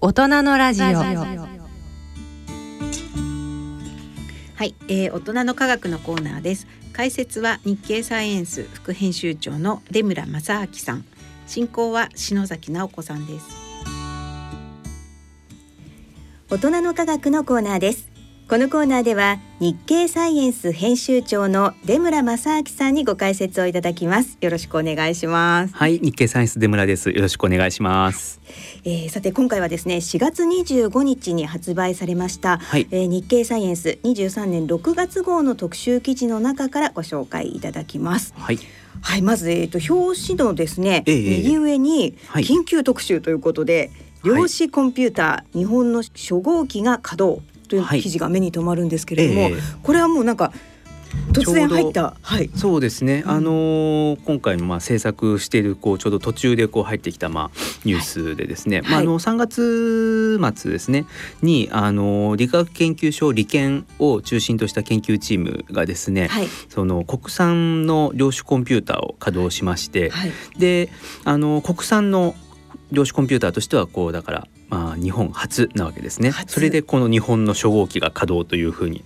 大人のラジオ。はい、えー、大人の科学のコーナーです。解説は日経サイエンス副編集長の出村正明さん。進行は篠崎直子さんです。大人の科学のコーナーですこのコーナーでは日経サイエンス編集長の出村正明さんにご解説をいただきます。よろしくお願いします。はい日経サイエンス出村です。よろしくお願いします、えー、さて今回はですね4月25日に発売されました、はい、えー、日経サイエンス23年6月号の特集記事の中からご紹介いただきます。はい。はい、まず、えーと、表紙のですね、えー、右上に緊急特集ということで、はい、量子コンピューター、はい、日本の初号機が稼働とい。う記事が目に留まるんですけれども、はいえ。ー、これはもうなんか突然入った、はい、そうですね、うん、あのー、今回のまあ制作しているこうちょうど途中でこう入ってきたまあニュースでですね、はい、まあ、あの3月末ですねにあの理学研究所理研を中心とした研究チームがですね、はい、その国産の量子コンピューターを稼働しまして、であの国産の量子コンピューターとしてはこうだからまあ、日本初なわけですね。それでこの日本の初号機が稼働というふうに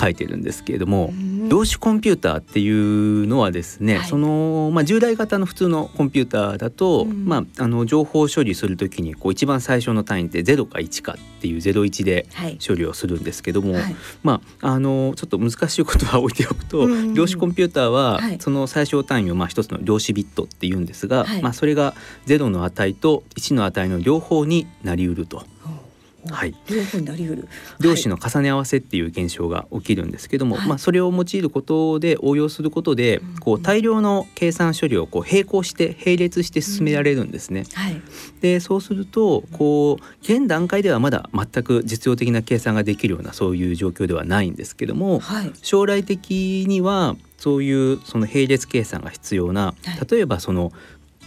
書いてるんですけれども、はい、量子コンピューターっていうのはですね、はい、その、まあ、従来型の普通のコンピューターだと、うん、まあ、あの情報を処理するときにこう一番最初の単位って0か1かっていう01で処理をするんですけども、はい、まあ、あのちょっと難しいことは置いておくと、うん、量子コンピューターはその最小単位をまあ一つの量子ビットっていうんですが、まあ、それが0の値と1の値の両方になりうると。はい、両方になりうる。量子の重ね合わせっていう現象が起きるんですけども、はい、まあ、それを用いることで応用することで、こう大量の計算処理をこう並行して並列して進められるんですね。はい、でそうするとこう現段階ではまだ全く実用的な計算ができるようなそういう状況ではないんですけども、はい、将来的にはそういうその並列計算が必要な例えばその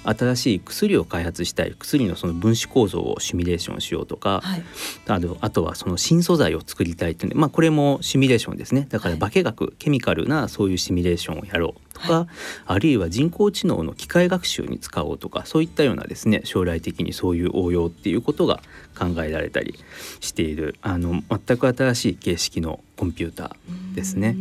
新しい薬を開発したい薬のその分子構造をシミュレーションしようとか、はい、あとあとはその新素材を作りたいっていうまあ、これもシミュレーションですね。だから化学、はい、ケミカルなそういうシミュレーションをやろうとか、はい、あるいは人工知能の機械学習に使おうとかそういったようなですね将来的にそういう応用っていうことが考えられたりしているあの全く新しい形式のコンピューターですね。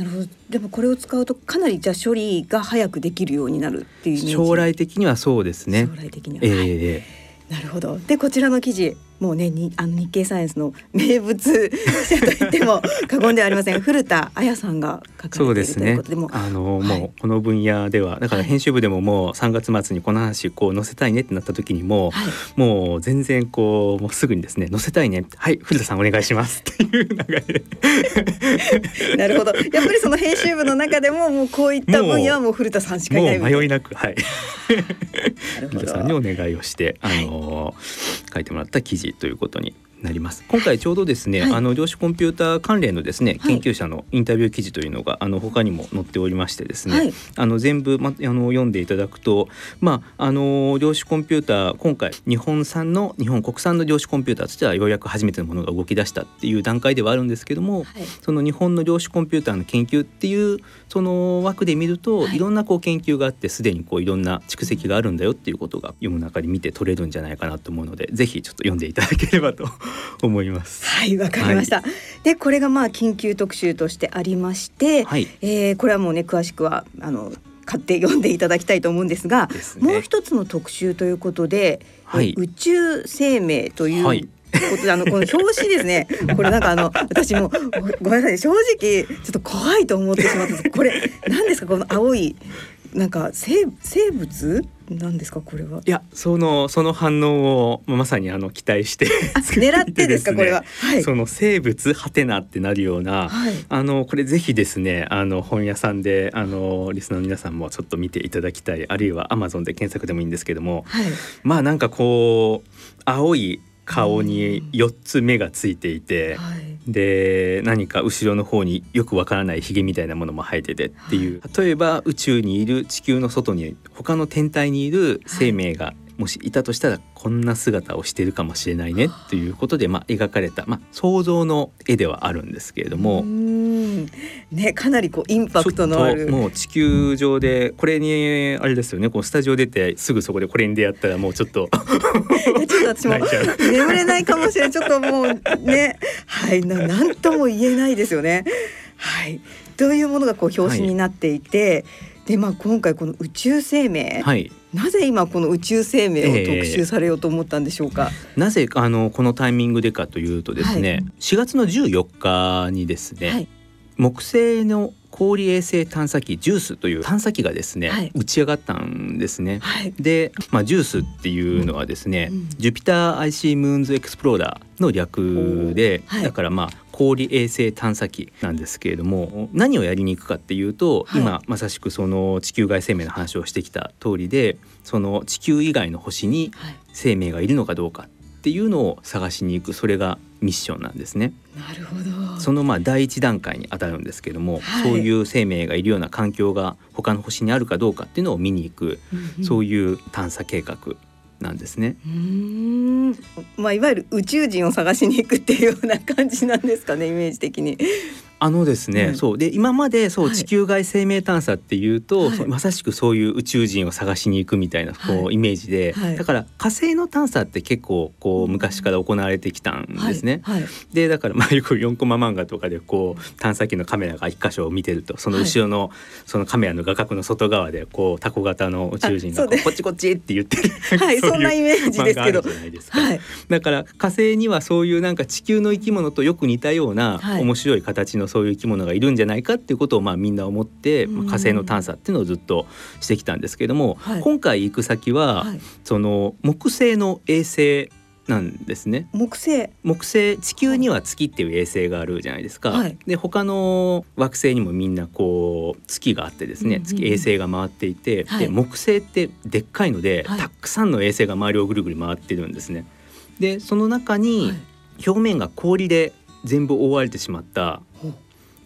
なるほど。でもこれを使うとかなりじゃ処理が早くできるようになるっていう将来的にはそうですね。将来的には、えー、はい、なるほど。でこちらの記事もうねにあの日経サイエンスの名物 者と言っても過言ではありません。古田彩さんが書かれているということでもあの、はい、もうこの分野ではだから編集部でももう3月末にこの話こう載せたいねってなった時にも、はい、もう全然こうもうすぐにですね載せたいね。はい古田さんお願いします。っていう流れ。で なるほど。やっぱりその編集部の中でももうこういった分野はもう古田さんしかいない迷いなくはい。古田さんにお願いをしてあの、書いてもらった記事ということになります。今回ちょうどですね、はい、あの量子コンピューター関連のですね、研究者のインタビュー記事というのがあの他にも載っておりましてですね、はい、あの全部、ま、あの読んでいただくと、まあ、あの量子コンピューター今回日本産の日本国産の量子コンピューターとしてはようやく初めてのものが動き出したっていう段階ではあるんですけども、はい、その日本の量子コンピューターの研究っていうその枠で見ると、い、ろんなこう研究があってすでにこういろんな蓄積があるんだよっていうことが世の中に見て取れるんじゃないかなと思うのでぜひちょっと読んでいただければと 思います。はいわかりました、はい、でこれがまあ緊急特集としてありまして、はい、えー、これはもうね詳しくはあの買って読んでいただきたいと思うんですが、ね、もう一つの特集ということで、はい、宇宙生命という、はい。ことであのこの表紙ですね。これなんかあの私もごめんなさい正直ちょっと怖いと思ってしまったこれ何ですか？この青いなんか生生物？なんですかこれは？いやそのその反応をまさにあの期待して狙ってですか これは？はい、その生物はてなってなるような、はい、あのこれぜひですねあの本屋さんであのリスナーの皆さんもちょっと見ていただきたいあるいはアマゾンで検索でもいいんですけども、はい、まあなんかこう青い顔に4つ目がついていて、はい、で何か後ろの方によくわからないひげみたいなものも生えててってい。う、はい、例えば宇宙にいる地球の外に他の天体にいる生命がもしいたとしたらこんな姿をしているかもしれないねということで、まあ、描かれた、まあ、想像の絵ではあるんですけれども ねかなりこうインパクトのある。もう地球上でこれにあれですよね。こうスタジオ出てすぐそこでこれに出会ったらもうちょっと。ちょっと私も 眠れないかもしれないちょっともうね。はい。ななんとも言えないですよね。はい。というものがこう表紙になっていて、はいでまあ今回この宇宙生命、はい、なぜ今この宇宙生命を特集されようと思ったんでしょうか？えー、なぜあのこのタイミングでかというとですね、はい、4月の14日にですね、はい、木星の氷衛星探査機 JUICE という探査機がですね、はい、打ち上がったんですね。はい、で、まあ JUICE っていうのはですね、うん、ジュピター IC ムーンズエクスプロー。ラーの略で、はい、だからまあ氷衛星探査機なんですけれども何をやりに行くかっていうと、はい、今まさしくその地球外生命の話をしてきた通りでその地球以外の星に生命がいるのかどうかっていうのを探しに行くそれがミッションなんですね。なるほど。そのまあ第一段階に当たるんですけども、はい、そういう生命がいるような環境が他の星にあるかどうかっていうのを見に行く、うんうん、そういう探査計画なんですね。うんまあいわゆる宇宙人を探しに行くっていうような感じなんですかねイメージ的に。あのですね、うん、そう。で今までそう、地球外生命探査っていうと、はい、まさしくそういう宇宙人を探しに行くみたいなこう、イメージで、はい、だから火星の探査って結構こう昔から行われてきたんですね。でだからまあよく4コマ漫画とかでこう探査機のカメラが一箇所を見てるとその後ろの、そのカメラの画角の外側でこうタコ型の宇宙人がこっちこっちって言ってるはい そんなイメージですけど。だから火星にはそういうなんか地球の生き物とよく似たような面白い形のそういう生き物がいるんじゃないかっていうことをまあみんな思って、まあ、火星の探査っていうのをずっとしてきたんですけども、はい、今回行く先は、はい、その木星の衛星なんですね。木星。木星地球には月っていう衛星があるじゃないですか、はい、で他の惑星にもみんなこう月があってですね、うんうん、月衛星が回っていて、はい、で木星ってでっかいので、はい、たくさんの衛星が周りをぐるぐる回ってるんですね。でその中に表面が氷で全部覆われてしまった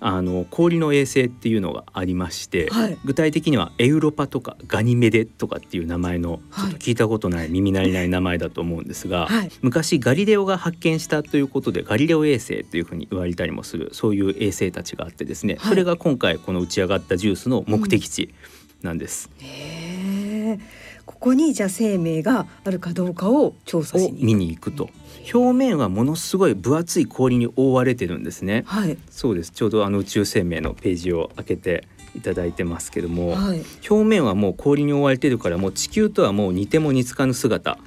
あの氷の衛星っていうのがありまして、はい、具体的にはエウロパとかガニメデとかっていう名前のちょっと聞いたことない、耳慣れない名前だと思うんですが、はい、昔ガリレオが発見したということでガリレオ衛星というふうに言われたりもするそういう衛星たちがあってですね、はい、それが今回この打ち上がったジュースの目的地なんです。うん、へここにじゃあ生命があるかどうかを調査しに見に行くと。表面はものすごい分厚い氷に覆われてるんですね。はい、そうです。ちょうどあの宇宙生命のページを開けていただいてますけども、はい、表面はもう氷に覆われてるからもう地球とはもう似ても似つかぬ姿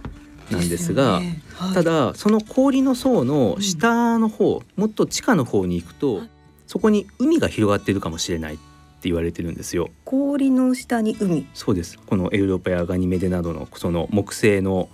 なんですが、ね。はい、ただその氷の層の下の方、うん、もっと地下の方に行くとそこに海が広がっているかもしれない言われてるんですよ。氷の下に海。そうです。このエウロパやガニメデなどのその木星の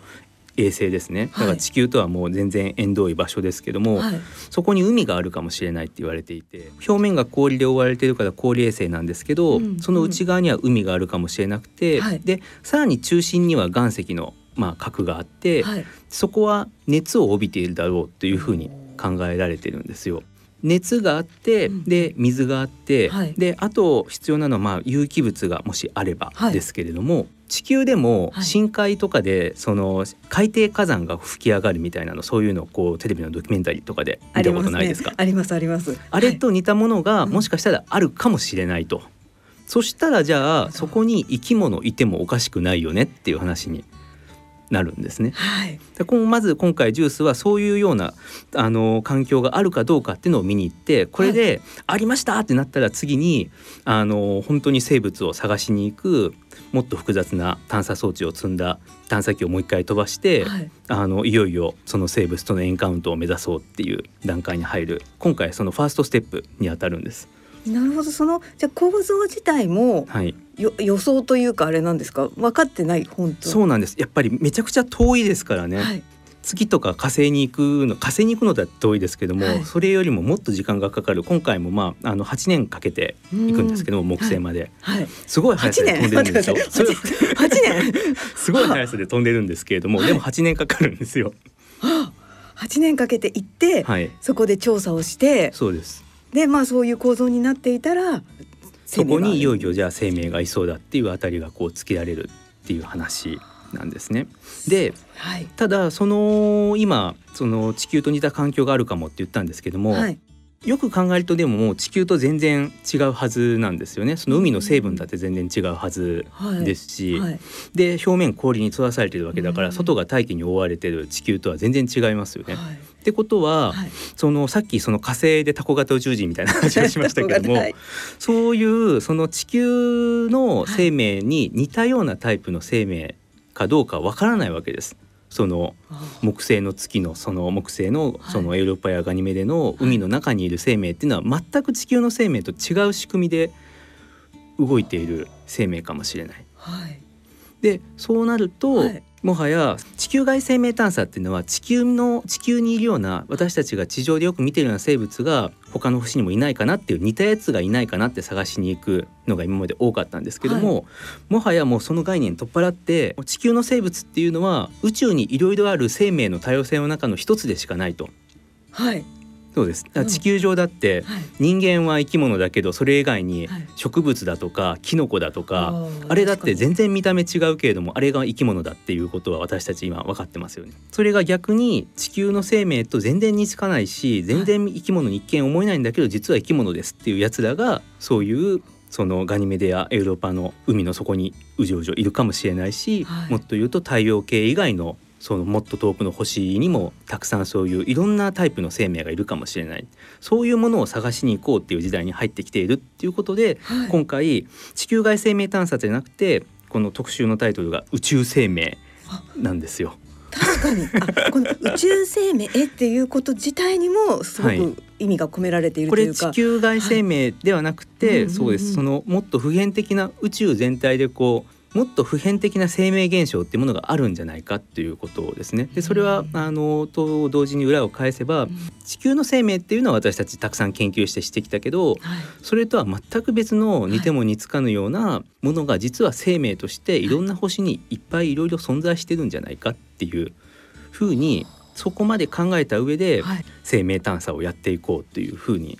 衛星ですねだから地球とはもう全然縁遠い場所ですけども、はい、そこに海があるかもしれないって言われていて表面が氷で覆われてるから氷衛星なんですけど、うん、その内側には海があるかもしれなくて、はい、でさらに中心には岩石のまあ核があって、はい、そこは熱を帯びているだろうというふうに考えられてるんですよ。熱があって、うん、で水があって、はい、であと必要なのはまあ有機物がもしあればですけれども、はい、地球でも深海とかでその海底火山が吹き上がるみたいなのそういうのをこうテレビのドキュメンタリーとかで見たことないですか？ありますありますあれと似たものがもしかしたらあるかもしれないと、そしたらじゃあそこに生き物いてもおかしくないよねっていう話になるんですね。はい、でこのまず今回ジュースはそういうようなあの環境があるかどうかっていうのを見に行ってこれでありましたってなったら次にあの本当に生物を探しに行くもっと複雑な探査装置を積んだ探査機をもう一回飛ばして、はい、あのいよいよその生物とのエンカウントを目指そうっていう段階に入る。今回そのファーストステップにあたるんです。なるほど。そのじゃ構造自体も、はい、よ予想というかあれなんですか？分かってない本当。そうなんです。やっぱりめちゃくちゃ遠いですからね、はい、月とか火星に行くの火星に行くのだって遠いですけども、はい、それよりももっと時間がかかる。今回もまああの8年かけて行くんですけども木星まで、はい、すごい速さで飛んでるんですよ。8, 8 年？すごい速さで飛んでるんですけれども、でも8年かかるんですよ。8年かけて行って、そこで調査をしてそうです。でまあそういう構造になっていたらそこにいよいよじゃあ生命がいそうだっていうあたりがこうつけられるっていう話なんですね。で、はい、ただその今その地球と似た環境があるかもって言ったんですけども、はい、よく考えるとでももう地球と全然違うはずなんですよね。その海の成分だって全然違うはずですし、はいはい、で表面氷に閉ざされてるわけだから、外が大気に覆われてる地球とは全然違いますよね。はい、ってことは、そのさっきその火星でタコ型宇宙人みたいな話をしましたけどもそういうその地球の生命に似たようなタイプの生命かどうかわからないわけです。その木星の月のその木星のそのエウロパやガニメデの海の中にいる生命っていうのは全く地球の生命と違う仕組みで動いている生命かもしれない。はい、でそうなると、はい、もはや地球外生命探査っていうのは地球の地球にいるような私たちが地上でよく見てるような生物が他の星にもいないかなっていう似たやつがいないかなって探しに行くのが今まで多かったんですけども、はい、もはやもうその概念取っ払って地球の生物っていうのは宇宙にいろいろある生命の多様性の中の一つでしかないと。はいそうです。地球上だって人間は生き物だけどそれ以外に植物だとかキノコだとかあれだって全然見た目違うけれどもあれが生き物だっていうことは私たち今分かってますよね。それが逆に地球の生命と全然似つかないし全然生き物に一見思えないんだけど実は生き物ですっていうやつらがそういうそのガニメデやエウロパの海の底にうじょうじょいるかもしれないし、はい、もっと言うと太陽系以外のそのもっと遠くの星にもたくさんそういういろんなタイプの生命がいるかもしれない。そういうものを探しに行こうっていう時代に入ってきているっていうことで、はい、今回地球外生命探査じゃなくてこの特集のタイトルが宇宙生命なんですよ。確かに。あこの宇宙生命っていうこと自体にもすごく意味が込められているというか、はい、これ地球外生命ではなくて、はい、そうです。そのもっと普遍的な宇宙全体でこうもっと普遍的な生命現象っていうものがあるんじゃないかっていうことですね。でそれはあのと同時に裏を返せば、地球の生命っていうのは私たちたくさん研究してしてきたけど、それとは全く別の似ても似つかぬようなものが実は生命としていろんな星にいっぱいいろいろ存在してるんじゃないかっていうふうにそこまで考えた上で生命探査をやっていこうというふうに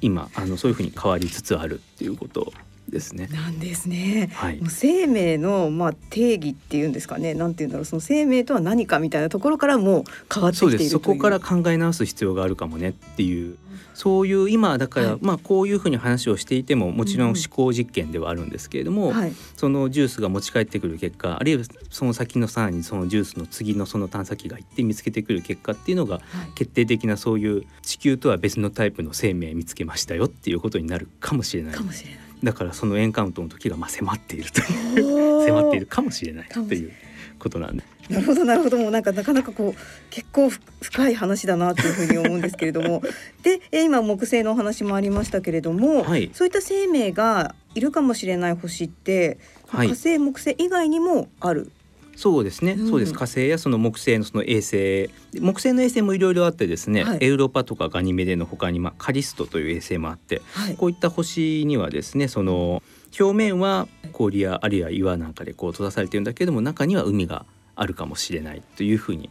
今あのそういうふうに変わりつつあるっていうことですね。なんですね。はい、もう生命のまあ定義っていうんですかね。なんていうんだろう。その生命とは何かみたいなところからも変わってきているそこから考え直す必要があるかもねっていう。そういう今だから、はい、まあこういうふうに話をしていてももちろん思考実験ではあるんですけれども、うんはい、そのジュースが持ち帰ってくる結果あるいはその先のさらにそのジュースの次のその探査機が行って見つけてくる結果っていうのが、決定的なそういう地球とは別のタイプの生命見つけましたよっていうことになるかもしれない。かもしれない。だからそのエンカウントの時がまあ迫っているという迫っているかもしれないということなんで。なるほどなるほど。もうなんかなかなかこう結構深い話だなというふうに思うんですけれども。で今木星のお話もありましたけれども、はい、そういった生命がいるかもしれない星って、はい、火星木星以外にもあるそうですね、うん、そうです。火星やその木星のその衛星。木星の衛星もいろいろあってですね、はい、エウロパとかガニメデの他に、まあ、カリストという衛星もあって、はい、こういった星にはですねその表面は氷やあるいは岩なんかでこう閉ざされてるんだけども中には海があるかもしれないというふうに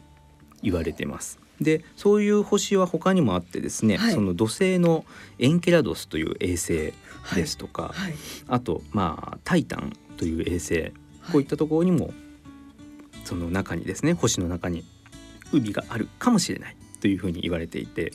言われてます。でそういう星は他にもあってですね、はい、その土星のエンケラドスという衛星ですとか、あとまあタイタンという衛星こういったところにもその中にですね星の中に海があるかもしれないというふうに言われていて。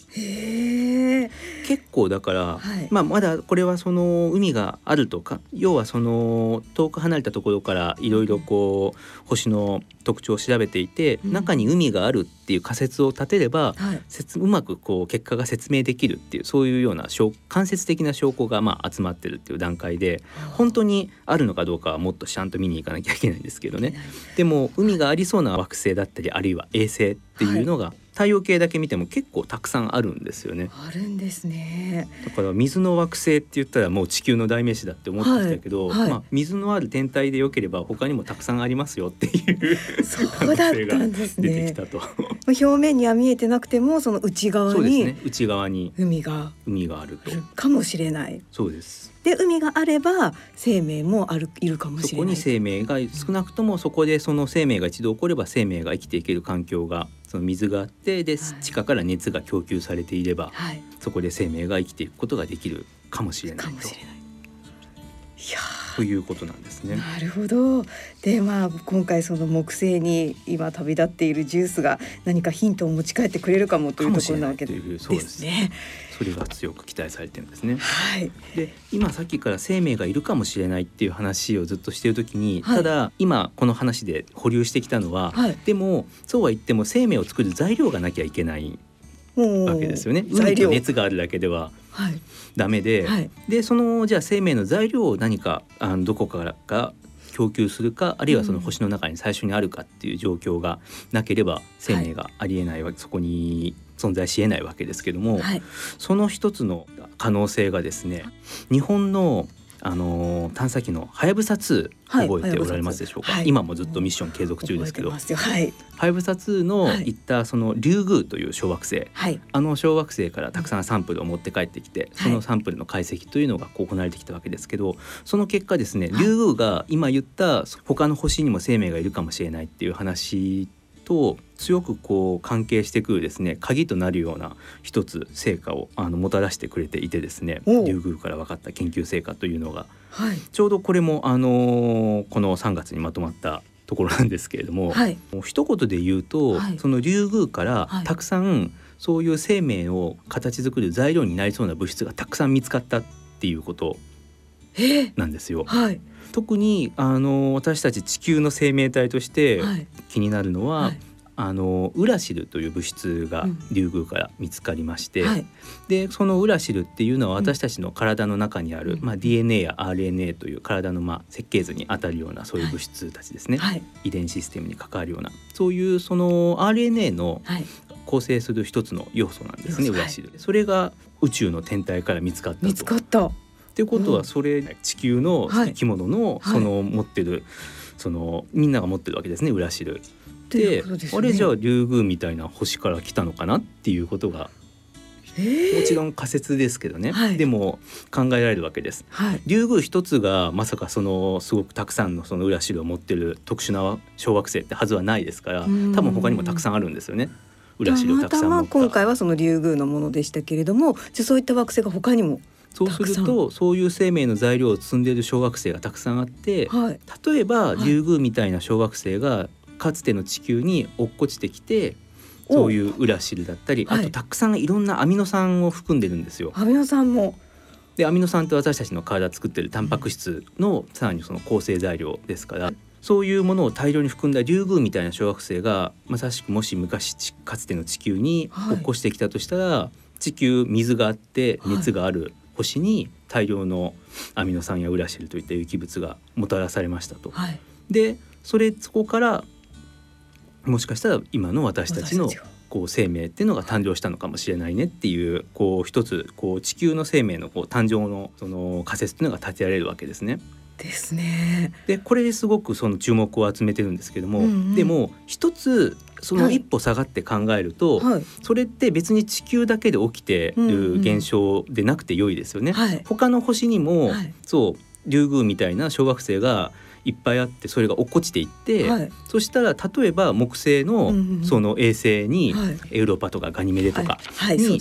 結構だから、はい、まあ、まだこれはその海があるとか要はその遠く離れたところからいろいろこう星の特徴を調べていて、うん、中に海があるっていう仮説を立てれば、はい、うまくこう結果が説明できるっていうそういうような間接的な証拠がまあ集まってるっていう段階で本当にあるのかどうかはもっとちゃんと見に行かなきゃいけないんですけどね。でも海がありそうな惑星だったりあるいは衛星っていうのが、はい太陽系だけ見ても結構たくさんあるんですよね。あるんですね。だから水の惑星って言ったらもう地球の代名詞だって思ってきたけど、はいはい、まあ水のある天体で良ければ他にもたくさんありますよっていうそうだったんですね。出てきたと。表面には見えてなくてもその内側に、ね、内側に海が海があるとかもしれない。そうです。で海があれば生命もあるいるかもしれない。そこに生命が少なくともそこでその生命が一度起これば生命が生きていける環境がその水があってで、地下から熱が供給されていれば、はい、そこで生命が生きていくことができるかもしれないと。いやということなんですね。なるほど。でまあ今回その木星に今旅立っているジュースが何かヒントを持ち帰ってくれるかもというところなわけですね。それが強く期待されてるんですね。はい。で今さっきから生命がいるかもしれないっていう話をずっとしている時に、はい、ただ今この話で保留してきたのは、はい、でもそうは言っても生命を作る材料がなきゃいけないわけですよね。海と熱があるだけではダメで、はい、でそのじゃあ生命の材料を何かあのどこからか供給するかあるいはその星の中に最初にあるかっていう状況がなければ生命がありえないわけ、はい、そこに存在しえないわけですけども、はい、その一つの可能性がですね日本のあの探査機のはやぶさ2覚えておられますでしょうか、はい、今もずっとミッション継続中ですけど。はやぶさ2の行ったそのリュウグウという小惑星、はい、あの小惑星からたくさんサンプルを持って帰ってきて、そのサンプルの解析というのが行われてきたわけですけどその結果ですねリュウグウが今言った他の星にも生命がいるかもしれないっていう話と強くこう関係してくるですね鍵となるような一つ成果をあのもたらしてくれていてですねリュウグウから分かった研究成果というのが、はい、ちょうどこれも、あのー、この3月にまとまったところなんですけれども、はい、もう一言で言うと、はい、そのリュウグウからたくさんそういう生命を形作る材料になりそうな物質がたくさん見つかったっていうことなんですよ。はい、特にあの私たち地球の生命体として気になるのは、はい、あのウラシルという物質がリュウグウから見つかりまして、うんはい、でそのウラシルっていうのは私たちの体の中にある、うん、まあ、DNA や RNA という体のまあ設計図にあたるようなそういう物質たちですね、はい、遺伝システムに関わるようなそういうその RNA の構成する一つの要素なんですね、ウラシル。それが宇宙の天体から見つかったと。見つかったってことはそれ、地球の生き物のその持ってる、そのみんなが持ってるわけですねウラシル。で、ね、あれじゃあリュウグウみたいな星から来たのかなっていうことがもちろん仮説ですけどね、はい、でも考えられるわけです。はい、リュウグウ一つがまさかそのすごくたくさんのその裏汁を持ってる特殊な小惑星ってはずはないですから多分他にもたくさんあるんですよね。裏汁をたくさん今回はそのリュウグウのものでしたけれどもじゃそういった惑星が他にもそうするとそういう生命の材料を積んでいる小惑星がたくさんあって、はい、例えばリュウグウみたいな小惑星がかつての地球に落っこちてきてそういうウラシルだったり、あとたくさんいろんなアミノ酸を含んでるんですよ。アミノ酸も。でアミノ酸って私たちの体作ってるタンパク質のさらにその構成材料ですから、そういうものを大量に含んだリュウグウみたいな小惑星がまさしくもし昔かつての地球に落っこしてきたとしたら、はい、地球水があって熱がある星に大量のアミノ酸やウラシルといった有機物がもたらされましたと。はい、でそれそこからもしかしたら今の私たちのこう生命っていうのが誕生したのかもしれないねっていうこう一つこう地球の生命のこう誕生のその仮説っていうのが立てられるわけですね。ですね。でこれですごくその注目を集めてるんですけども、うんうん、でも一つその一歩下がって考えると、はい、それって別に地球だけで起きてる現象でなくて良いですよね。はい、他の星にも、はい、そうリュウグウみたいな小惑星がいっぱいあってそれが落っこちていって、はい、そしたら例えば木星のその衛星に、エウロパとかガニメデとかに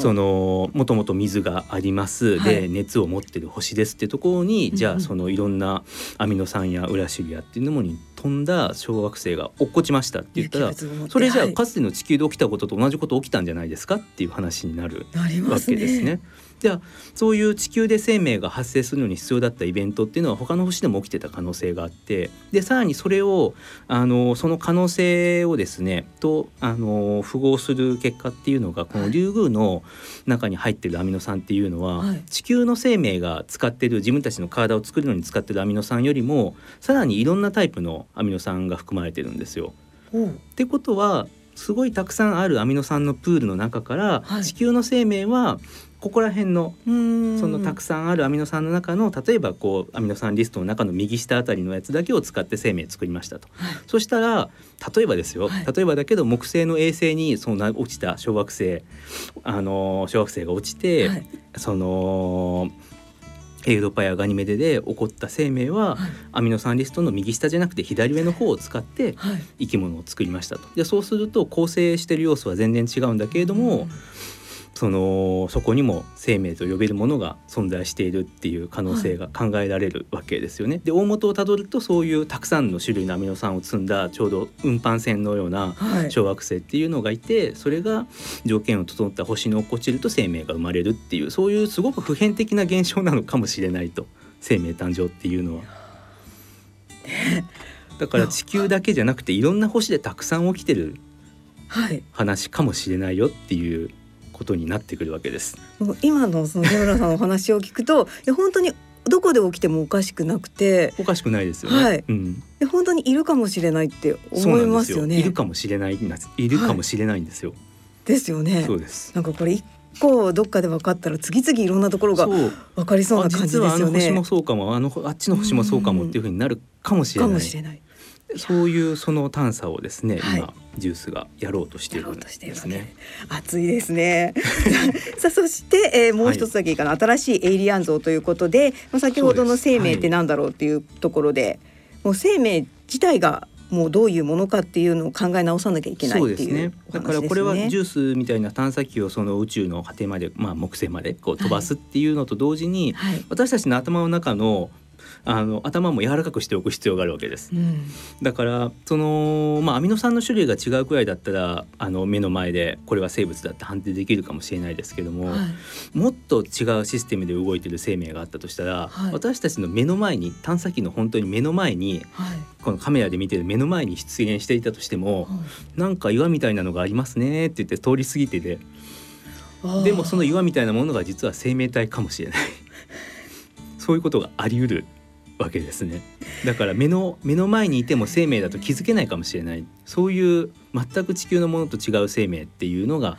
その。もともと水があります、で熱を持ってる星ですってところに、じゃあそのいろんなアミノ酸やウラシリアっていうのに飛んだ小惑星が落っこちましたって言ったらそれじゃあかつての地球で起きたことと同じこと起きたんじゃないですかっていう話になるわけですね。じゃあそういう地球で生命が発生するのに必要だったイベントっていうのは他の星でも起きてた可能性があってでさらにそれをあのその可能性をですねとあの符合する結果っていうのがこのリュウグウの中に入ってるアミノ酸っていうのは、はい、地球の生命が使ってる自分たちの体を作るのに使ってるアミノ酸よりもさらにいろんなタイプのアミノ酸が含まれてるんですよ。ってことはすごいたくさんあるアミノ酸のプールの中から、地球の生命はここら辺のそのたくさんあるアミノ酸の中の例えばこうアミノ酸リストの中の右下あたりのやつだけを使って生命作りましたと、はい、そしたら例えばですよ、はい、例えばだけど木星の衛星にその落ちた小惑星あの小惑星が落ちて、はい、そのエウロパやガニメデで起こった生命は、はい、アミノ酸リストの右下じゃなくて左上の方を使って生き物を作りましたと。でそうすると構成してる要素は全然違うんだけれども、そのそこにも生命と呼べるものが存在しているっていう可能性が考えられるわけですよね。はい、で大元をたどるとそういうたくさんの種類のアミノ酸を積んだちょうど運搬船のような小惑星っていうのがいて、はい、それが条件を整った星に落っこちると生命が生まれるっていうそういうすごく普遍的な現象なのかもしれないと生命誕生っていうのは。だから地球だけじゃなくていろんな星でたくさん起きてる話かもしれないよっていうことになってくるわけです。今のその出村さんのお話を聞くと、いや本当にどこで起きてもおかしくなくて、おかしくないですよね。はい。うん、で本当にいるかもしれないって思いますよね。いるかもしれないいるかもしれないんですよ。はい、ですよね。そうです。なんかこれ一個どっかで分かったら次々いろんなところが分かりそうな感じですよね。あの星もそうかも、あのあっちの星もそうかもっていうふうになるかもしれない。かもしれない。そういうその探査をですね、はい、今ジュースがやろうとしているんですね。熱いですね。さあそして、えー、もう一つだけいいかな、はい、新しいエイリアン像ということで、まあ先ほどの生命ってなんだろうっていうところで、はい、もう生命自体がもうどういうものかっていうのを考え直さなきゃいけないっていう、ね、だからこれはジュースみたいな探査機をその宇宙の果てまで、まあ、木星までこう飛ばすっていうのと同時に、はい、私たちの頭の中のあの頭も柔らかくしておく必要があるわけです、うん、だからその、まあ、アミノ酸の種類が違うくらいだったらあの目の前でこれは生物だって判定できるかもしれないですけども、はい、もっと違うシステムで動いてる生命があったとしたら、はい、私たちの目の前に探査機の本当に目の前に、はい、このカメラで見てる目の前に出現していたとしても、はい、なんか岩みたいなのがありますねって言って通り過ぎててでもその岩みたいなものが実は生命体かもしれない。そういうことがあり得るわけですね。だから目の目の前にいても生命だと気づけないかもしれないそういう全く地球のものと違う生命っていうのが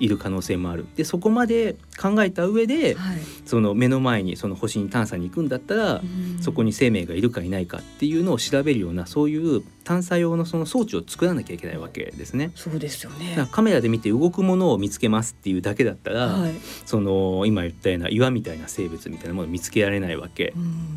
いる可能性もある。でそこまで考えた上で、はい、その目の前にその星に探査に行くんだったら、そこに生命がいるかいないかっていうのを調べるようなそういう探査用のその装置を作らなきゃいけないわけですね。そうですよね。カメラで見て動くものを見つけますっていうだけだったら、はい、その今言ったような岩みたいな生物みたいなものを見つけられないわけ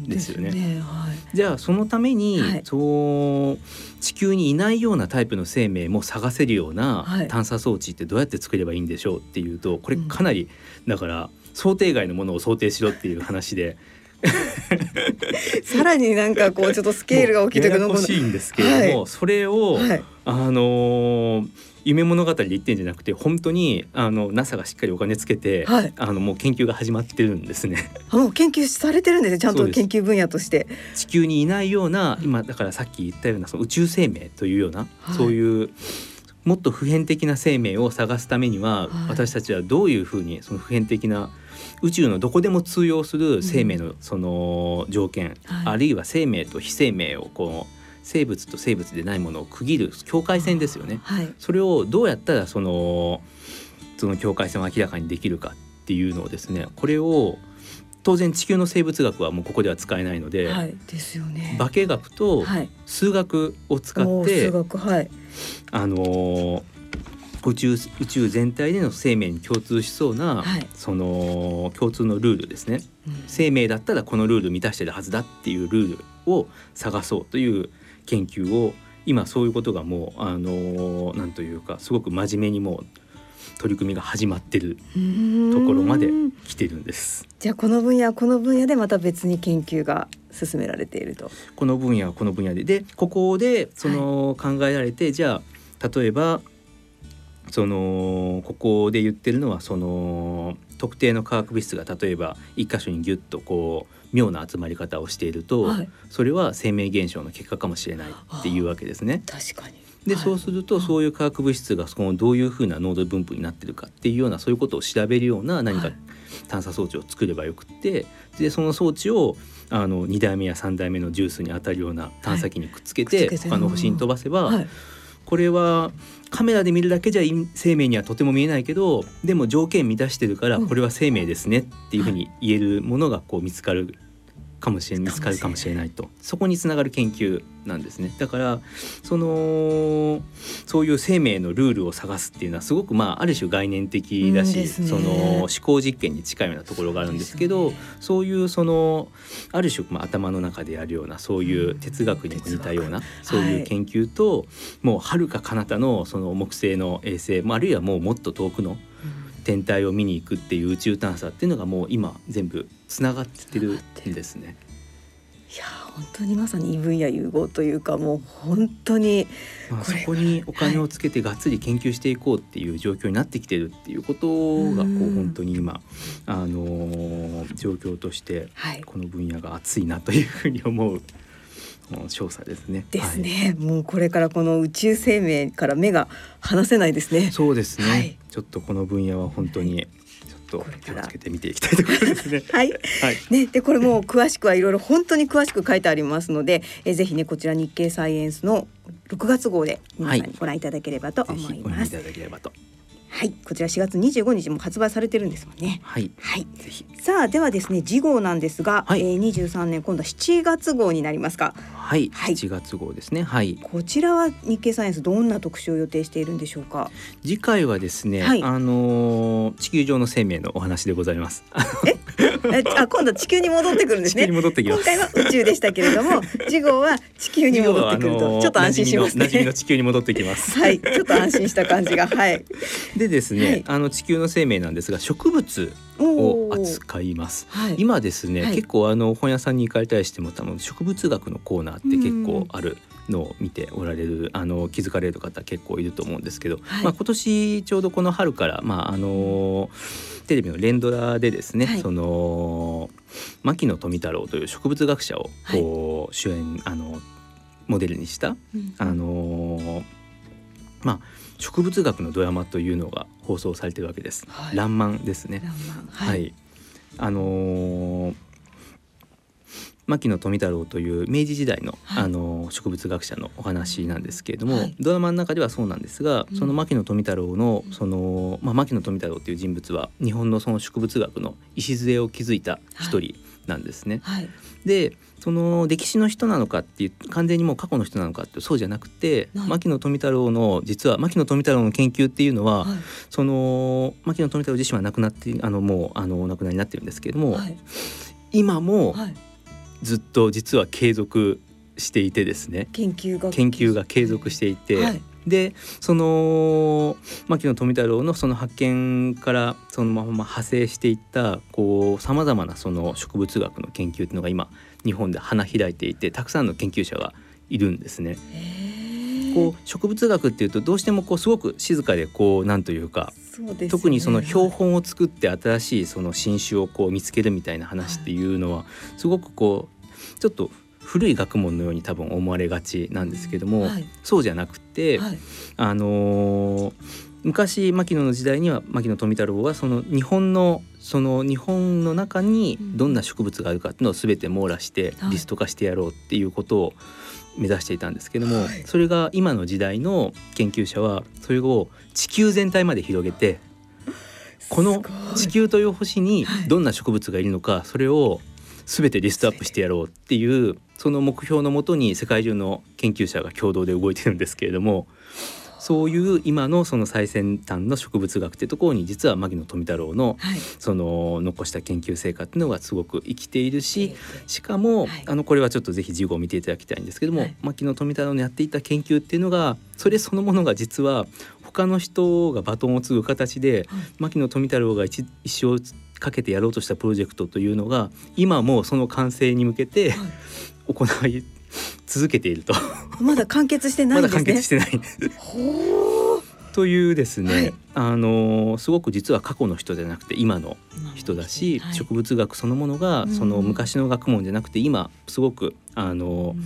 ですよね。ねはい、じゃあそのために、そう地球にいないようなタイプの生命も探せるような探査装置ってどうやって作ればいいんでしょうっていうとこれかなりだから想定外のものを想定しろっていう話で。さらになんかこうちょっとスケールが大きいというかややこしいんですけれども、はい、それを、はい、あのー夢物語で言ってんじゃなくて本当にあの NASA がしっかりお金つけて、はい、あのもう研究が始まってるんですね。もう研究されてるんですねちゃんと研究分野として。地球にいないような今だからさっき言ったようなその宇宙生命というような、はい、そういうもっと普遍的な生命を探すためには、はい、私たちはどういうふうにその普遍的な宇宙のどこでも通用する生命のその条件、うん、あるいは生命と非生命をこう生物と生物でないものを区切る境界線ですよね、はい、それをどうやったらそのその境界線を明らかにできるかっていうのをですねこれを当然地球の生物学はもうここでは使えないので、はい、ですよね。化学と数学を使って、はい、あの宇宙宇宙全体での生命に共通しそうな、はい、その共通のルールですね、うん、生命だったらこのルール満たしてるはずだっていうルールを探そうという研究を今そういうことがもうあのなんというかすごく真面目にもう取り組みが始まってるところまで来てるんです。じゃあこの分野この分野でまた別に研究が進められていると。この分野はこの分野で。でここでその考えられて、はい、じゃあ例えばそのここで言ってるのはその特定の化学物質が例えば一箇所にギュッとこう妙な集まり方をしていると、はい、それは生命現象の結果かもしれないっていうわけですね。確かに。で、はい、そうするとそういう化学物質がそのどういうふうな濃度分布になってるかっていうようなそういうことを調べるような何か探査装置を作ればよくってでその装置をあの2代目や3代目のジュースに当たるような探査機にくっつけて,、はい、他の星に飛ばせば、はい、これはカメラで見るだけじゃ生命にはとても見えないけどでも条件満たしてるからこれは生命ですねっていうふうに言えるものがこう見つかるかもしれ見つかるかもしれないと。そこにつながる研究なんですね。だからそのそういう生命のルールを探すっていうのはすごくまあある種概念的だし、ね、その思考実験に近いようなところがあるんですけど、ね、そういうそのある種まあ頭の中でやるようなそういう哲学に似たような、そういう研究と、はい、もうはるか彼方のその木星の衛星、あ、あるいはもうもっと遠くの天体を見に行くっていう宇宙探査っていうのがもう今全部つながってるんですね。いや本当にまさに異分野融合というかもう本当にまあ、そこにお金をつけてがっつり研究していこうっていう状況になってきてるっていうことがこう本当に今、あのー、状況としてこの分野が熱いなというふうに思う。調査ですね。ですね、はい、もうこれからこの宇宙生命から目が離せないですね。そうですね。はい、ちょっとこの分野は本当にと気をつけて見ていきたいところですね。はい、はい、ねでこれも詳しくはいろいろ本当に詳しく書いてありますので、えぜひねこちら日経サイエンスの6月号で皆さんにご覧いただければと思います。はい、いただければと。はい、こちら4月25日も発売されてるんですもんね。はい。はい。ぜひ。さあ、ではですね、次号なんですが、はい、えー、23年今度は7月号になりますか。はい。はい、7月号ですね。はい。こちらは日経サイエンスどんな特集を予定しているんでしょうか。次回はですね、はい、あのー、地球上の生命のお話でございます。え？あ今度地球に戻ってくるんですね。戻ってき今回は宇宙でしたけれども、次号は地球に戻ってくると、ちょっと安心しますね。馴染みの地球に戻ってきます。はい、ちょっと安心した感じが、はい。でですね、はい、あの地球の生命なんですが、植物を扱います。はい、今ですね、はい、結構あの本屋さんに行かれたりしても、多分植物学のコーナーって結構ある。のを見ておられるあの気づかれる方結構いると思うんですけど、はい、まあ、今年ちょうどこの春から、まあ、あのテレビの連ドラでですね、はい、その牧野富太郎という植物学者をこう、主演あのモデルにした、うん、あのまあ植物学のドラマというのが放送されてるわけです。はい、ですね。はい、はい、あのー牧野富太郎という明治時代のはい、あの植物学者のお話なんですけれども、はい、ドラマの中ではそうなんですが、その牧野富太郎のその、まあ、牧野富太郎という人物は日本のその植物学の礎を築いた一人なんですね。はい、でその歴史の人なのかっていう完全にもう過去の人なのかってそうじゃなくて、牧野富太郎の実は牧野富太郎の研究っていうのは、その牧野富太郎自身は亡くなってあのもうあのお亡くなりになってるんですけれども、今も、ずっと実は継続していてですね。研究が研究が継続していて、はい、でその牧野富太郎のその発見からそのまま派生していったこうさまざまなその植物学の研究っていうのが今日本で花開いていてたくさんの研究者がいるんですね。こう植物学っていうとどうしてもこうすごく静かでこうなんというかね、特にその標本を作って新しいその新種をこう見つけるみたいな話っていうのはすごくこうちょっと古い学問のように多分思われがちなんですけども、はい、そうじゃなくて、はい、あのー、昔牧野の時代には牧野富太郎はその日本のその日本の中にどんな植物があるかっていうのを全て網羅してリスト化してやろうっていうことを目指していたんですけども、はい、それが今の時代の研究者はそれを地球全体まで広げてこの地球という星にどんな植物がいるのかそれを全てリストアップしてやろうっていうその目標のもとに世界中の研究者が共同で動いてるんですけれどもそういう今のその最先端の植物学っていうところに実は牧野富太郎のその残した研究成果っていうのがすごく生きているししかもあのこれはちょっとぜひ事後を見ていただきたいんですけども牧野富太郎のやっていた研究っていうのがそれそのものが実は他の人がバトンを継ぐ形で牧野富太郎が一一生かけてやろうとしたプロジェクトというのが今もその完成に向けて行い続けていると。まだ完結してないんですね。まだ完結してない。というですね、はい、あのすごく実は過去の人じゃなくて今の人だし、はい、植物学そのものがその昔の学問じゃなくて今すごくあの、うん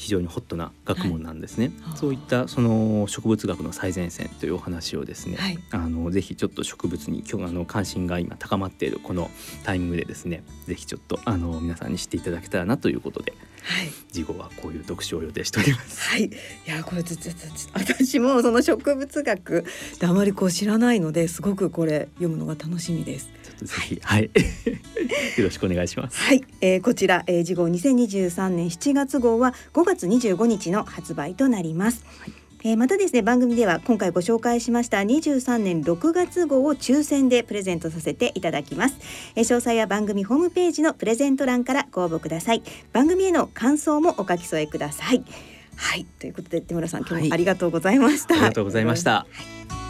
非常にホットな学問なんですね、はい、そういったその植物学の最前線というお話をですね、はい、あのぜひちょっと植物に今日あの関心が今高まっているこのタイミングでですねぜひちょっとあの皆さんに知っていただけたらなということで、はい、次号はこういう読書を予定しております。はい、いやこれ私もその植物学であまりこう知らないのですごくこれ読むのが楽しみです。ぜひはい、よろしくお願いします。はい、えー、こちら、えー、次号2023年7月号は5月25日の発売となります。はいえー、またですね番組では今回ご紹介しました23年6月号を抽選でプレゼントさせていただきます、えー、詳細は番組ホームページのプレゼント欄からご応募ください。番組への感想もお書き添えください。はい。ということで手村さん今日もありがとうございました、はい、ありがとうございました、はい